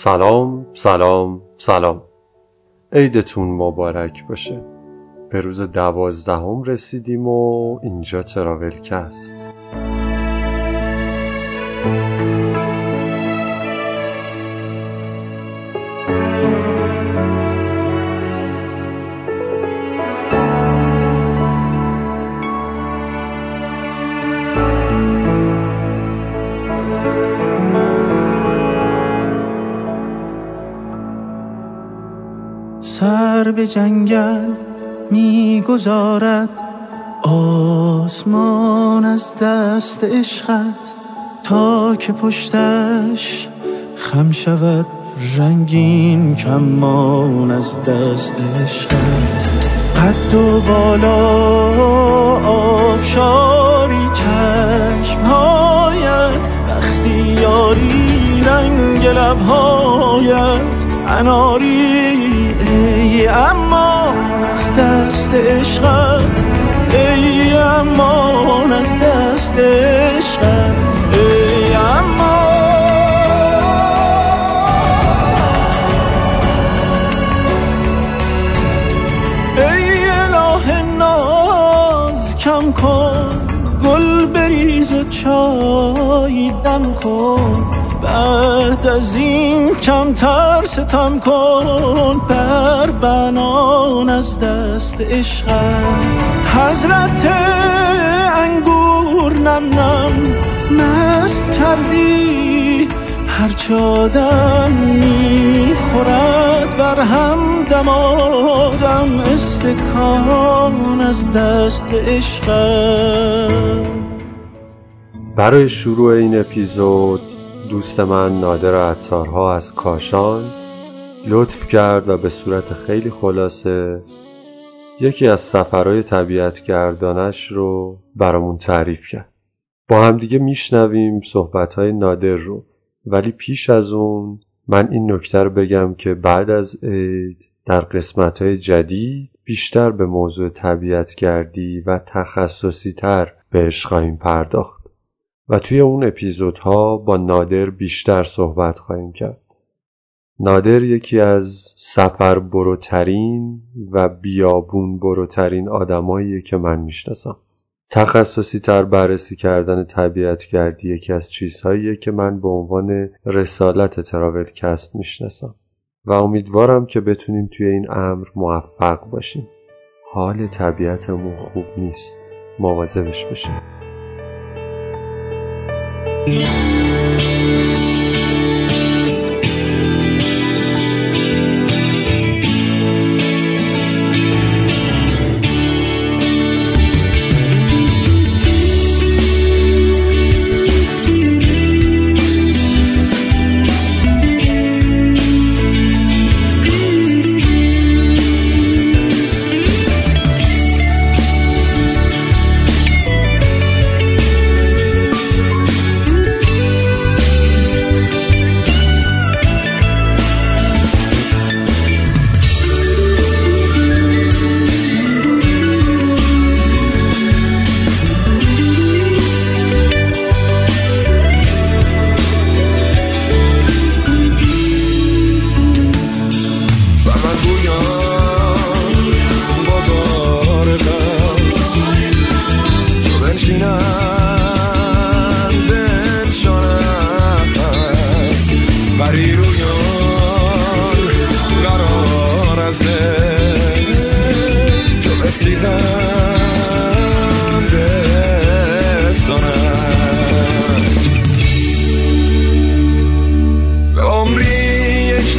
سلام سلام سلام. عیدتون مبارک باشه. به روز دوازدهم رسیدیم و اینجا تراولکست. سر به جنگل می‌گذارد. آسمان از دست عشقت تا که پشتش خم شود. رنگین کمان از دست عشقت. قد و بالا آبشاری چشمهایت. وقتی یاری رنگ لبهایت. اناری ای امان از دست عشقت ای امان از دست عشقت ناز کم کن گل بریز و چای دم کن. از این کمتر ستم کن بر بنان از دست عشقت. حضرت انگور نم نم مست کردی هر آدم می‌خورد بر هم دمادم استکان از دست عشقت. برای شروع این اپیزود دوست من نادر عطارها از کاشان لطف کرد و به صورت خیلی خلاصه یکی از سفرهای طبیعت گردانش رو برامون تعریف کرد. با همدیگه میشنویم صحبتهای نادر رو. ولی پیش از اون من این نکته رو بگم که بعد از عید در قسمتهای جدید بیشتر به موضوع طبیعت گردی و تخصصی تر بهش خواهیم پرداخت. و توی اون اپیزودها با نادر بیشتر صحبت خواهیم کرد. نادر یکی از سفر بروترین و بیابون بروترین آدماییه که من می‌شناسم. تخصصی تر بررسی کردن طبیعت گردی یکی از چیزهاییه که من به عنوان رسالت تراولکست می‌شناسم و امیدوارم که بتونیم توی این امر موفق باشیم. حال طبیعتمون خوب نیست. مواظبش بشیم. Thank you.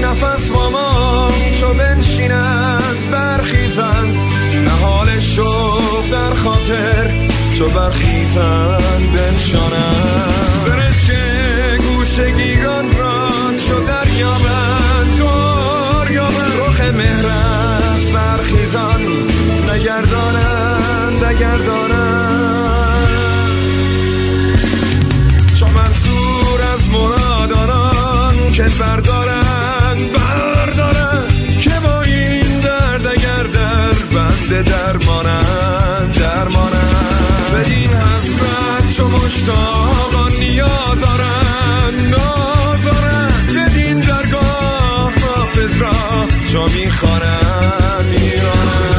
نفس ماما چو بنشینند برخیزند نهال شوق در خاطر چو برخیزند بنشانند درمانند درمانند بدین حسرت چو مشتاقان نیازارند نازارند بدین درگاه می‌خوانم میرانم.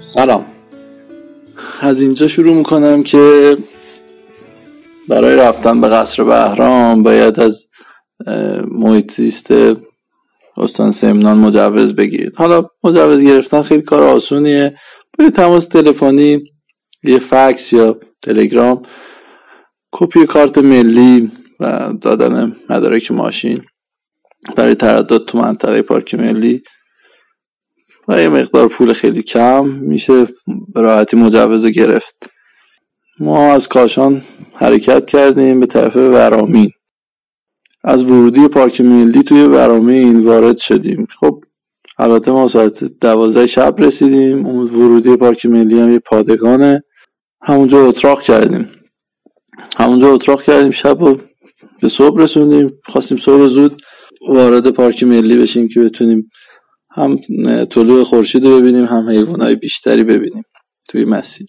سلام. از اینجا شروع می‌کنم که برای رفتن به قصر بهرام باید از محیط زیست استان سمنان مجوز بگیرید. حالا مجوز گرفتن خیلی کار آسونیه. با تماس تلفنی یه فکس یا تلگرام کپی کارت ملی و دادن مدارک ماشین برای تردد تو منطقه پارک ملی. و یه مقدار پول خیلی کم میشه به راحتی مجوز گرفت. ما از کاشان حرکت کردیم به طرف ورامین. از ورودی پارک ملی توی ورامین وارد شدیم. خب البته ما ساعت دوازده شب رسیدیم. اون ورودی پارک ملی هم یه پادگانه. همونجا اتراق کردیم. همونجا اتراق کردیم. شب و به صبح رسوندیم. خواستیم صبح زود وارد پارک ملی بشیم که بتونیم هم طلوع خورشید رو ببینیم هم حیوانات بیشتری ببینیم توی مسیر.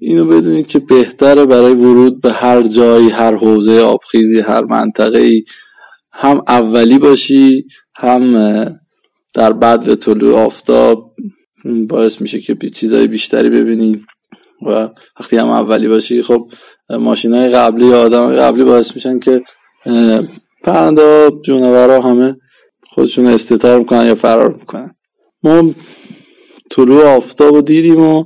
اینو بدونید که بهتره برای ورود به هر جایی هر حوزه آبخیزی هر منطقه ای هم اولی باشی هم در بعد به طلوع آفتاب باعث میشه که چیزای بیشتری ببینی و وقتی هم اولی باشی خب ماشین های قبلی آدم قبلی باعث میشن که پرنده جونورا همه خودشون استتار می‌کنن یا فرار می‌کنن. ما طلوع آفتاب رو دیدیم و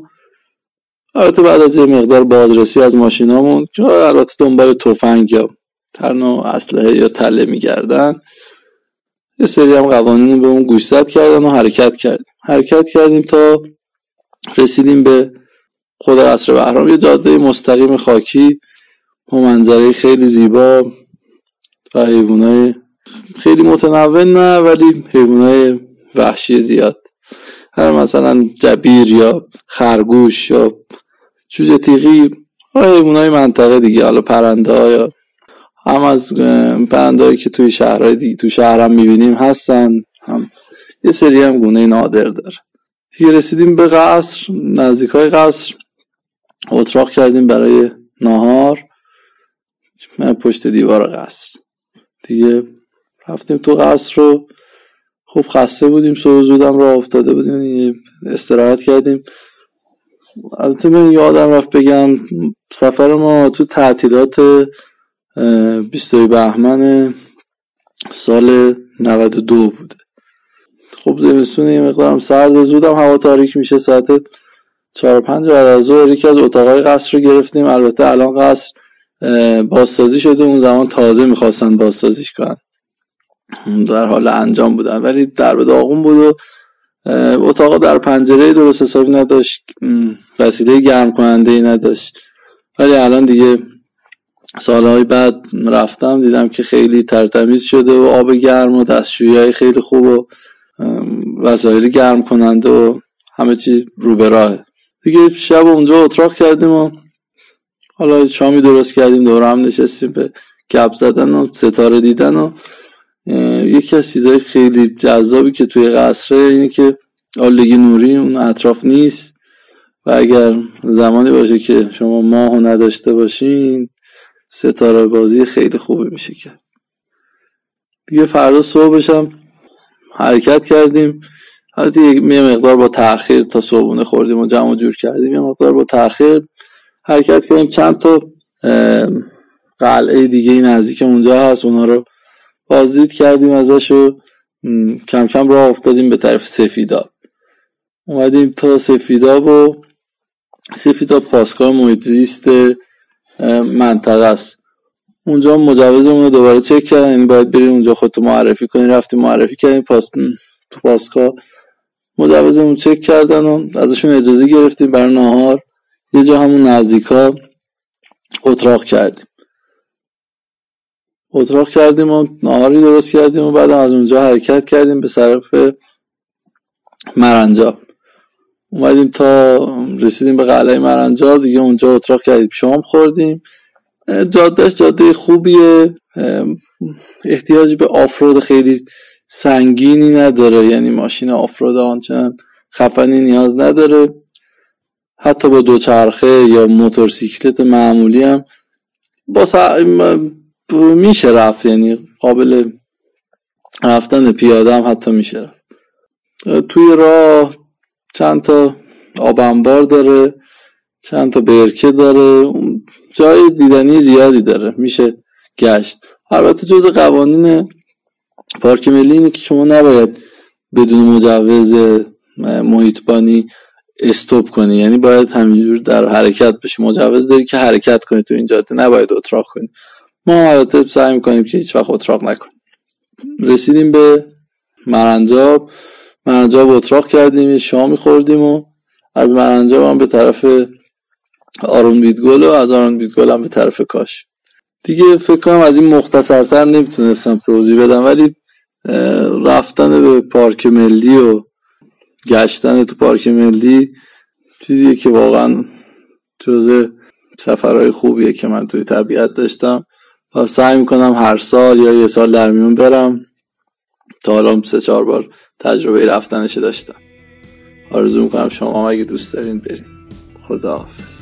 البته بعد از یه مقدار بازرسی از ماشینامون که البته دنبال تفنگ یا ترن و اسلحه یا تله میگردن یه سری هم قوانین به اون گوشزد کردن و حرکت کردیم. حرکت کردیم تا رسیدیم به خود قصر بهرام. یه جاده مستقیم خاکی و منظره خیلی زیبا و حیوانای خیلی متنوع نه ولی حیوانای وحشی زیاد. هر مثلا جبیر یا خرگوش یا جوجه تیغی حیوانای منطقه دیگه حالا پرنده ها یا هم از پرنده که توی شهرهای دیگه تو شهرم می‌بینیم هستن هم یه سری هم گونه نادر داره. دیگه رسیدیم به قصر نزدیک های قصر اتراق کردیم برای نهار من پشت دیوار قصر. دیگه رفتیم تو قصر رو خوب خسته بودیم صبح زودم را افتاده بودیم استراحت کردیم. البته من یادم رفت بگم سفر ما تو تعطیلات 22 بهمن سال 92 بوده. خب زمستون یه مقدارم سرد زودم هوا تاریک میشه ساعت 4 5 بعد از ظهر یکی از اتاقای قصر رو گرفتیم. البته الان قصر بازسازی شده اون زمان تازه می‌خواستن بازسازیش کنن. در حال انجام بودن ولی در به داغون بود و اتاق در پنجره درست حسابی نداشت. وسیله گرم کننده ای نداشت. ولی الان دیگه سالهای بعد رفتم دیدم که خیلی ترتمیز شده و آب گرم و دستشویی های خیلی خوب و وسایل گرم کننده و همه چیز رو به راهه. دیگه شب اونجا اتراق کردیم و حالا شامی درست کردیم دور هم نشستیم به گپ زدن و ستاره دیدن و یکی از چیزهای خیلی جذابی که توی قصره اینه که آلگی نوری اون اطراف نیست و اگر زمانی باشه که شما ماهو نداشته باشین ستاره بازی خیلی خوبی میشه که. دیگه فردا صبحش هم حرکت کردیم. حالتی یه مقدار با تاخیر تا صبحونه خوردیم و جمع جور کردیم یه مقدار با تاخیر حرکت کردیم. چند تا قلعه دیگه نزدیک اونجا هست اونا رو بازدید کردیم ازش و کم کم راه افتادیم به طرف سفیداب اومدیم تا سفیداب و سفیداب پاسگاه محیط منطقه است. اونجا مجوزمون رو دوباره چک کردن یعنی باید بریم اونجا خودتو معرفی کنی رفتیم معرفی کردیم پاس تو پاسگاه مجوزمون چک کردن و ازشون اجازه گرفتیم برای نهار. یه جا همون نزدیکا اتراق کردیم. اتراق کردیم و نهاری درست کردیم و بعد از اونجا حرکت کردیم به طرف مرنجاب اومدیم تا رسیدیم به قلعه مرنجاب دیگه اونجا اتراق کردیم. شام خوردیم. جادهش جاده خوبیه. احتیاجی به آفرود خیلی سنگینی نداره یعنی ماشین آفرود آنچنان خفنی نیاز نداره. حتی با دوچرخه یا موتورسیکلت معمولی هم. با میشه رفت یعنی قابل رفتن پیاده هم حتی میشه رفت. توی راه چند تا آبنبار داره چند تا برکه داره جای دیدنی زیادی داره میشه گشت. البته جز قوانین پارک ملی اینه که شما نباید بدون مجوز محیطبانی استوب کنی. یعنی باید همینجور در حرکت بشی. مجوز داری که حرکت کنی تو این جاده. نباید اتراق کنی. ما البته سعی می‌کنیم که هیچ وقت اتراق نکنیم. رسیدیم به مرنجاب. مرنجاب اتراق کردیم شام خوردیم و از مرنجاب هم به طرف آرون بیدگل و از آرون بیدگل هم به طرف کاش. دیگه فکر کنم از این مختصرتر نمی‌تونستم توضیح بدم ولی رفتن به پارک ملی و گشتن تو پارک ملی چیزیه که واقعا جز سفرهای خوبیه که من توی طبیعت داشتم. و سعی می‌کنم هر سال یا یه سال در میون برم. تا حالا سه چهار بار تجربه رفتنش داشتم. آرزو می‌کنم شما اگه دوست دارین برین. خداحافظ.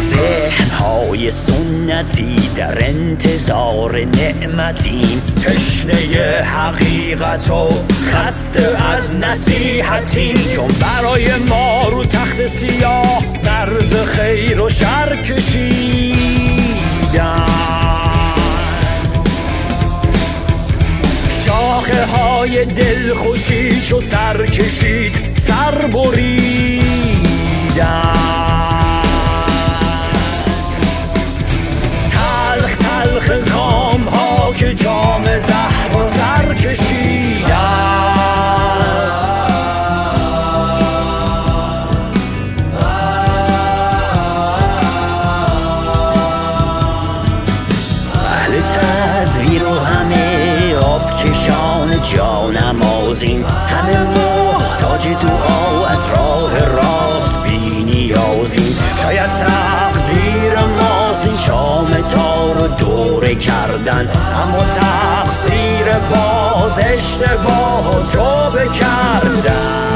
ذهنهای سنتی در انتظار نعمتیم تشنه حقیقت و خسته از نصیحتیم چون برای ما رو تخت سیاه درز خیر و شر کشیدن شاخه های دل خوشیش و سر کشید سر بریدن جام زهر و سر کشیدن اهل تزویر و همه آب کشان جانمازیم همه محتاج دعا از راه راست بینیازیم شاید تقدیر ماست شام تار دوره کردن. اما تقصیر باز اشتباه تو بکردن.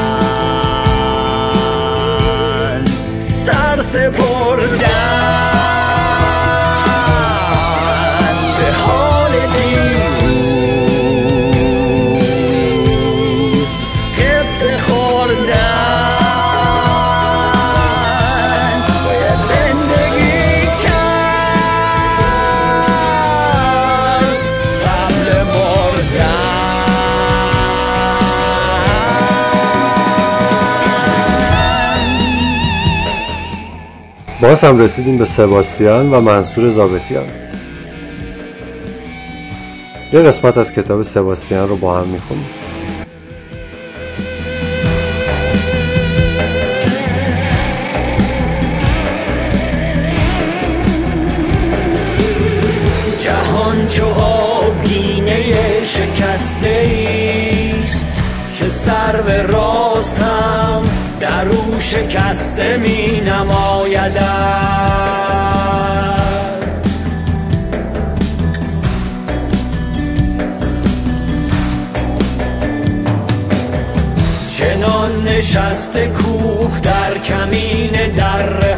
سر سپردن باز هم رسیدیم به سباستیان و منصور زابتیان یه قسمت از کتاب سباستیان رو با هم می‌خونیم. نماید. چنان نشسته کوه در کمین دره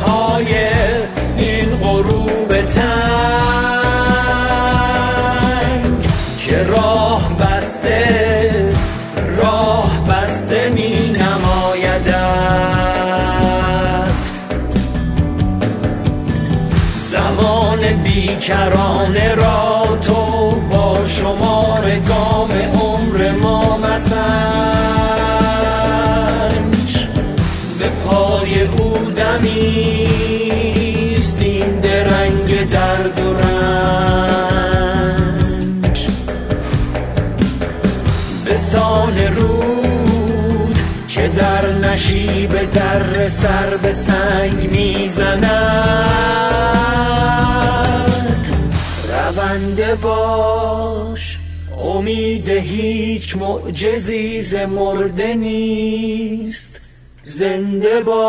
بیکرانه را تو با شمار گام عمر ما مسنج به پای او دمیست این درنگ درد و رنج. به سان رود که در نشیب در سر به سنگ می‌زند. رونده باش. امید هیچ معجزی ز مرده نیست. زنده باش.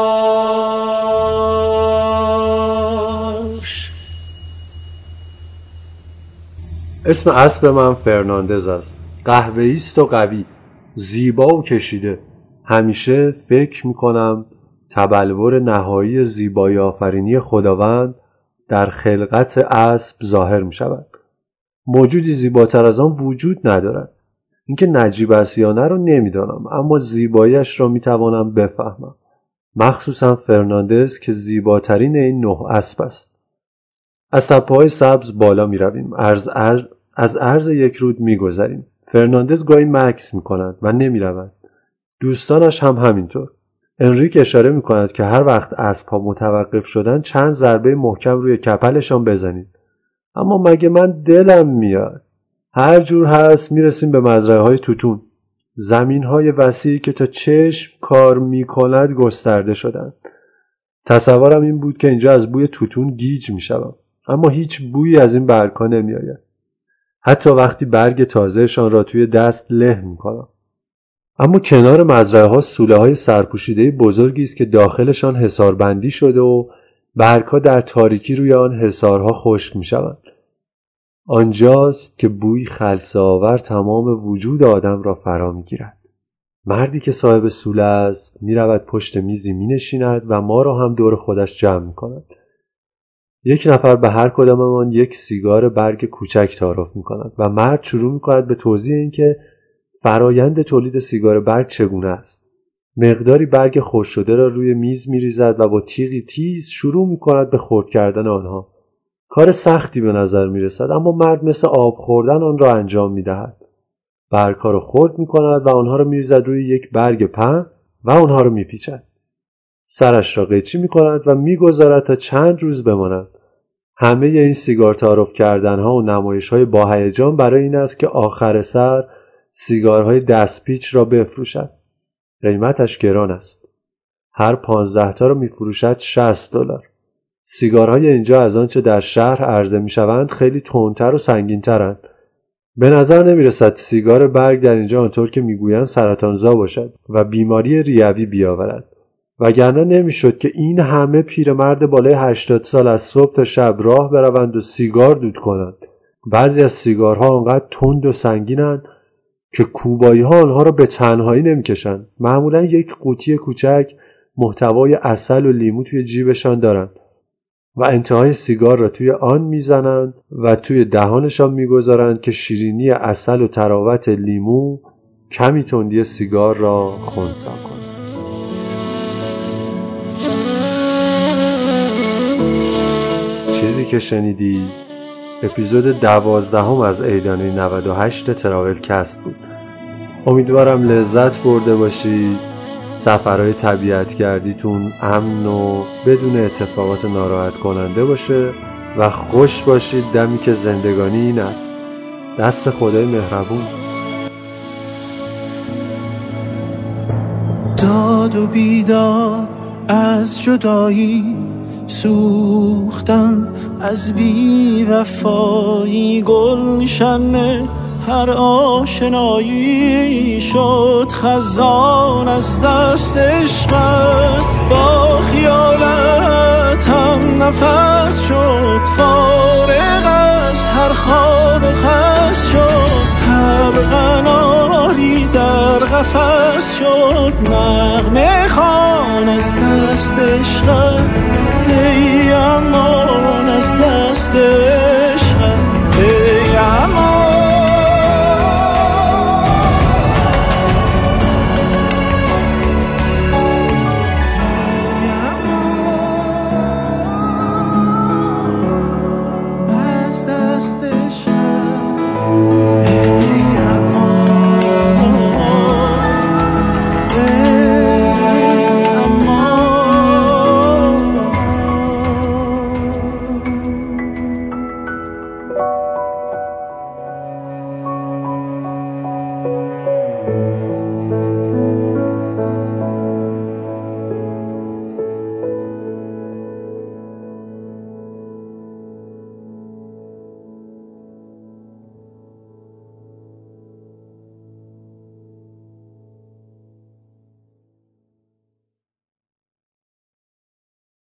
اسم اسب من فرناندز است. قهوه‌ای است و قوی. زیبا و کشیده. همیشه فکر می‌کنم تبلور نهایی زیبایی آفرینی خداوند در خلقت اسب ظاهر می شود. موجودی زیباتر از آن وجود ندارد. اینکه نجیب است یا نه رو نمی‌دانم اما زیباییش را می توانم بفهمم. مخصوصا فرناندز که زیباترین این نه اسب است. از تپه های سبز بالا می رویم. از, از عرض یک رود می. فرناندز گاهی مکث می کند و نمی رود. دوستانش هم همینطور. انریک اشاره می کند که هر وقت اسبها متوقف شدن چند ضربه محکم روی کپلشان بزنید. اما مگه من دلم میاد. هر جور هست می‌رسیم به مزرعه های توتون. زمین های وسیعی که تا چشم کار می کند گسترده شدند. تصورم این بود که اینجا از بوی توتون گیج می شدم. اما هیچ بویی از این برگها نمی آید. حتی وقتی برگ تازهشان را توی دست له می کنم. اما کنار مزرعه ها سوله های سرپوشیده بزرگی است که داخلشان حساربندی شده و برگها در تاریکی روی آن حسارها خشک می شوند. آنجاست که بوی خلصه تمام وجود آدم را فرا می گیرد. مردی که صاحب سوله است می رود پشت میزی می نشیند و ما را هم دور خودش جمع می کند. یک نفر به هر کداممان یک سیگار برگ کوچک تعارف می کند و مرد شروع می کند به توضیح اینکه فرایند تولید سیگار برگ چگونه است مقداری برگ خوش شده را روی میز می ریزد و با تیغی تیز شروع می کند به خورد کردن آنها. کار سختی به نظر می رسد اما مرد مثل آب خوردن آن را انجام می دهد برگها را خورد می کند و آنها را می ریزد روی یک برگ پهن و آنها را می پیچد سرش را قیچی می کند و می گذارد تا چند روز بماند. همه این سیگار تعارف کردن ها و نمایش های با برای این است که آخر سر سیگارهای دستپیچ را بفروشد. قیمتش گران است. هر پانزده تا را میفروشد 60 دلار. سیگارهای اینجا از آنچه در شهر عرضه می‌شوند خیلی تندتر و سنگینترند. به نظر نمی رسد سیگار برگ در اینجا آنطور که می‌گویند سرطانزا باشد و بیماری ریوی بیاورد. وگرنه نمی‌شد که این همه پیرمرد بالای 80 سال از صبح تا شب راه بروند و سیگار دود کنند. بعضی از سیگارها آنقدر تند و سنگینند که کوبایی ها آنها را به تنهایی نمی‌کشند. معمولا یک قوطی کوچک محتوای اصل و لیمو توی جیبشان دارند و انتهای سیگار را توی آن می‌زنند و توی دهانشان می‌گذارند که شیرینی اصل و تراوت لیمو کمی تندی سیگار را خونسا کند چیزی که شنیدی اپیزود دوازدهم از ایدانی 98 تراول کست بود. امیدوارم لذت برده باشی. سفرهای طبیعت گردیتون امن و بدون اتفاقات ناراحت کننده باشه و خوش باشید. دمی که زندگانی این است. دست خدای مهربون. داد و بیداد از جدایی سوختم از بی وفایی گلشن هر آشنایی شد خزان از دست عشقت. با خیالت هم نفس شد فارغ از هر خواب و خست شد. هر قفص شد نغمه خان از دست رفت ای امان از دست دستش